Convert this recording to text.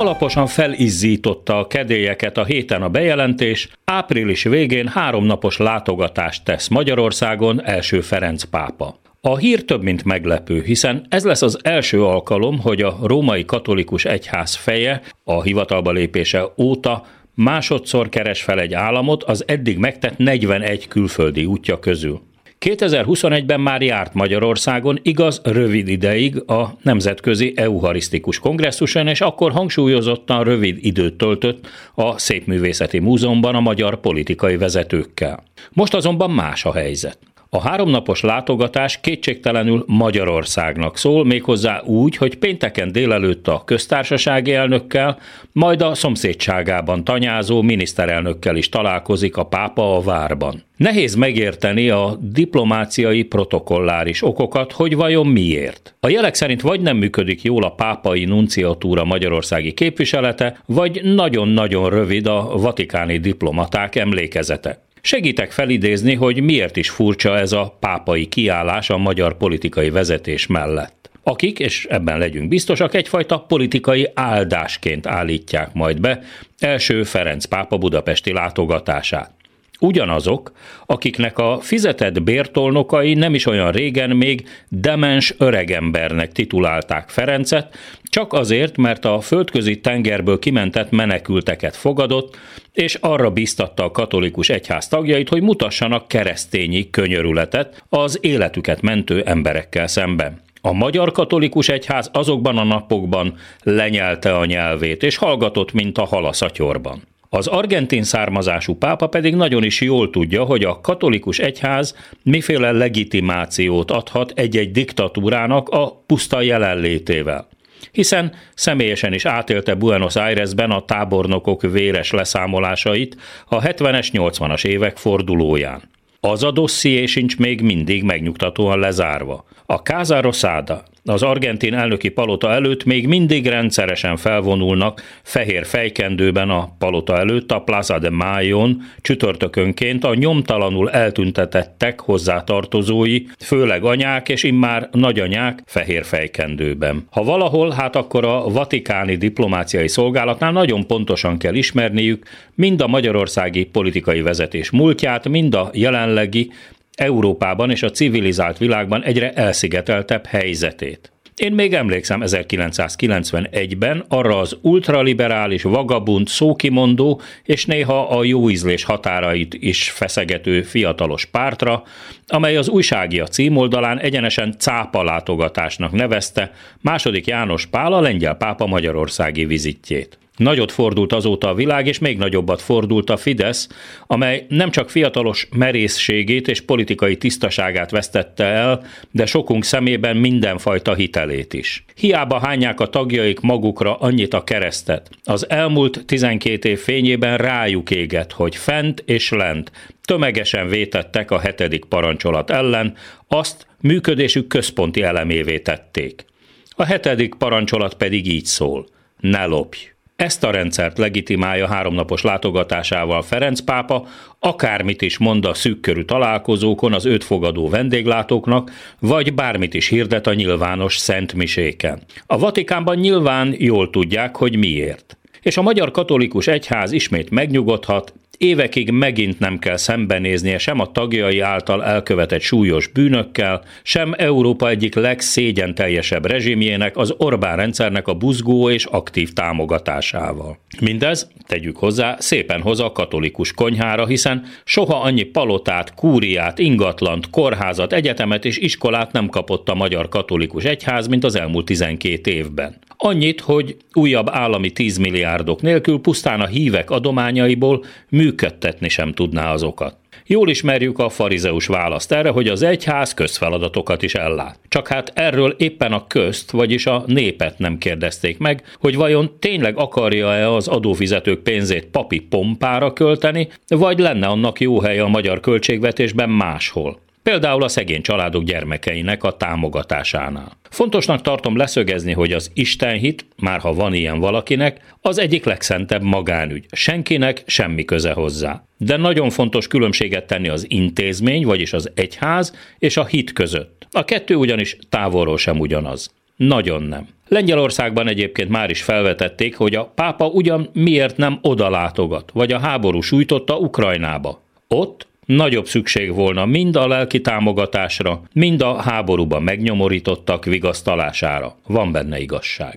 Alaposan felizzította a kedélyeket a héten a bejelentés, április végén háromnapos látogatást tesz Magyarországon első Ferenc pápa. A hír több mint meglepő, hiszen ez lesz az első alkalom, hogy a római katolikus egyház feje a hivatalba lépése óta másodszor keres fel egy államot az eddig megtett 41 külföldi útja közül. 2021-ben már járt Magyarországon, igaz, rövid ideig a Nemzetközi Eucharisztikus Kongresszuson, és akkor hangsúlyozottan rövid időt töltött a Szépművészeti Múzeumban a magyar politikai vezetőkkel. Most azonban más a helyzet. A háromnapos látogatás kétségtelenül Magyarországnak szól, méghozzá úgy, hogy pénteken délelőtt a köztársasági elnökkel, majd a szomszédságában tanyázó miniszterelnökkel is találkozik a pápa a várban. Nehéz megérteni a diplomáciai protokolláris okokat, hogy vajon miért. A jelek szerint vagy nem működik jól a pápai nunciatúra magyarországi képviselete, vagy nagyon-nagyon rövid a vatikáni diplomaták emlékezete. Segítek felidézni, hogy miért is furcsa ez a pápai kiállás a magyar politikai vezetés mellett. Akik, és ebben legyünk biztosak, egyfajta politikai áldásként állítják majd be első Ferenc pápa budapesti látogatását. Ugyanazok, akiknek a fizetett bértolnokai nem is olyan régen még demens öregembernek titulálták Ferencet, csak azért, mert a földközi tengerből kimentett menekülteket fogadott, és arra biztatta a katolikus egyház tagjait, hogy mutassanak keresztényi könyörületet az életüket mentő emberekkel szemben. A magyar katolikus egyház azokban a napokban lenyelte a nyelvét, és hallgatott, mint a hal a szatyorban. Az argentin származású pápa pedig nagyon is jól tudja, hogy a katolikus egyház miféle legitimációt adhat egy-egy diktatúrának a puszta jelenlétével hiszen személyesen is átélte Buenos Airesben a tábornokok véres leszámolásait a 70-es, 80-as évek fordulóján. Az a dosszié sincs még mindig megnyugtatóan lezárva. A Casa Rosada, az argentin elnöki palota előtt még mindig rendszeresen felvonulnak fehér fejkendőben a palota előtt a Plaza de Mayon csütörtökönként a nyomtalanul eltüntetettek hozzátartozói, főleg anyák és immár nagyanyák fehér fejkendőben. Ha valahol, hát akkor a vatikáni diplomáciai szolgálatnál nagyon pontosan kell ismerniük mind a magyarországi politikai vezetés múltját, mind a jelenlegi Európában és a civilizált világban egyre elszigeteltebb helyzetét. Én még emlékszem 1991-ben arra az ultraliberális, vagabund, szókimondó és néha a jóízlés határait is feszegető fiatalos pártra, amely az újságia címoldalán egyenesen cápa látogatásnak nevezte második János Pál a lengyel pápa magyarországi vizitjét. Nagyot fordult azóta a világ, és még nagyobbat fordult a Fidesz, amely nem csak fiatalos merészségét és politikai tisztaságát vesztette el, de sokunk szemében mindenfajta hitelét is. Hiába hányják a tagjaik magukra annyit a keresztet. Az elmúlt 12 év fényében rájuk éget, hogy fent és lent tömegesen vétettek a hetedik parancsolat ellen, azt működésük központi elemévé tették. A hetedik parancsolat pedig így szól. Ne lopj! Ezt a rendszert legitimálja háromnapos látogatásával Ferenc pápa, akármit is mond a szűkkörű találkozókon az őt fogadó vendéglátóknak, vagy bármit is hirdet a nyilvános szentmiséken. A Vatikánban nyilván jól tudják, hogy miért. És a magyar katolikus egyház ismét megnyugodhat, évekig megint nem kell szembenéznie sem a tagjai által elkövetett súlyos bűnökkel, sem Európa egyik legszégyen teljesebb rezsimjének, az Orbán rendszernek a buzgó és aktív támogatásával. Mindez, tegyük hozzá, szépen hoz a katolikus konyhára, hiszen soha annyi palotát, kúriát, ingatlant, kórházat, egyetemet és iskolát nem kapott a magyar katolikus egyház, mint az elmúlt 12 évben. Annyit, hogy újabb állami 10 milliárdok nélkül pusztán a hívek adományaiból működtetni sem tudná azokat. Jól ismerjük a farizeus választ erre, hogy az egyház közfeladatokat is ellát. Csak hát erről éppen a közt, vagyis a népet nem kérdezték meg, hogy vajon tényleg akarja-e az adófizetők pénzét papi pompára költeni, vagy lenne annak jó helye a magyar költségvetésben máshol például a szegény családok gyermekeinek a támogatásánál. Fontosnak tartom leszögezni, hogy az Istenhit, már ha van ilyen valakinek, az egyik legszentebb magánügy. Senkinek semmi köze hozzá. De nagyon fontos különbséget tenni az intézmény, vagyis az egyház és a hit között. A kettő ugyanis távolról sem ugyanaz. Nagyon nem. Lengyelországban egyébként már is felvetették, hogy a pápa ugyan miért nem oda látogat, vagy a háború sújtotta Ukrajnába. Ott nagyobb szükség volna mind a lelki támogatásra, mind a háborúban megnyomorítottak vigasztalására. Van benne igazság.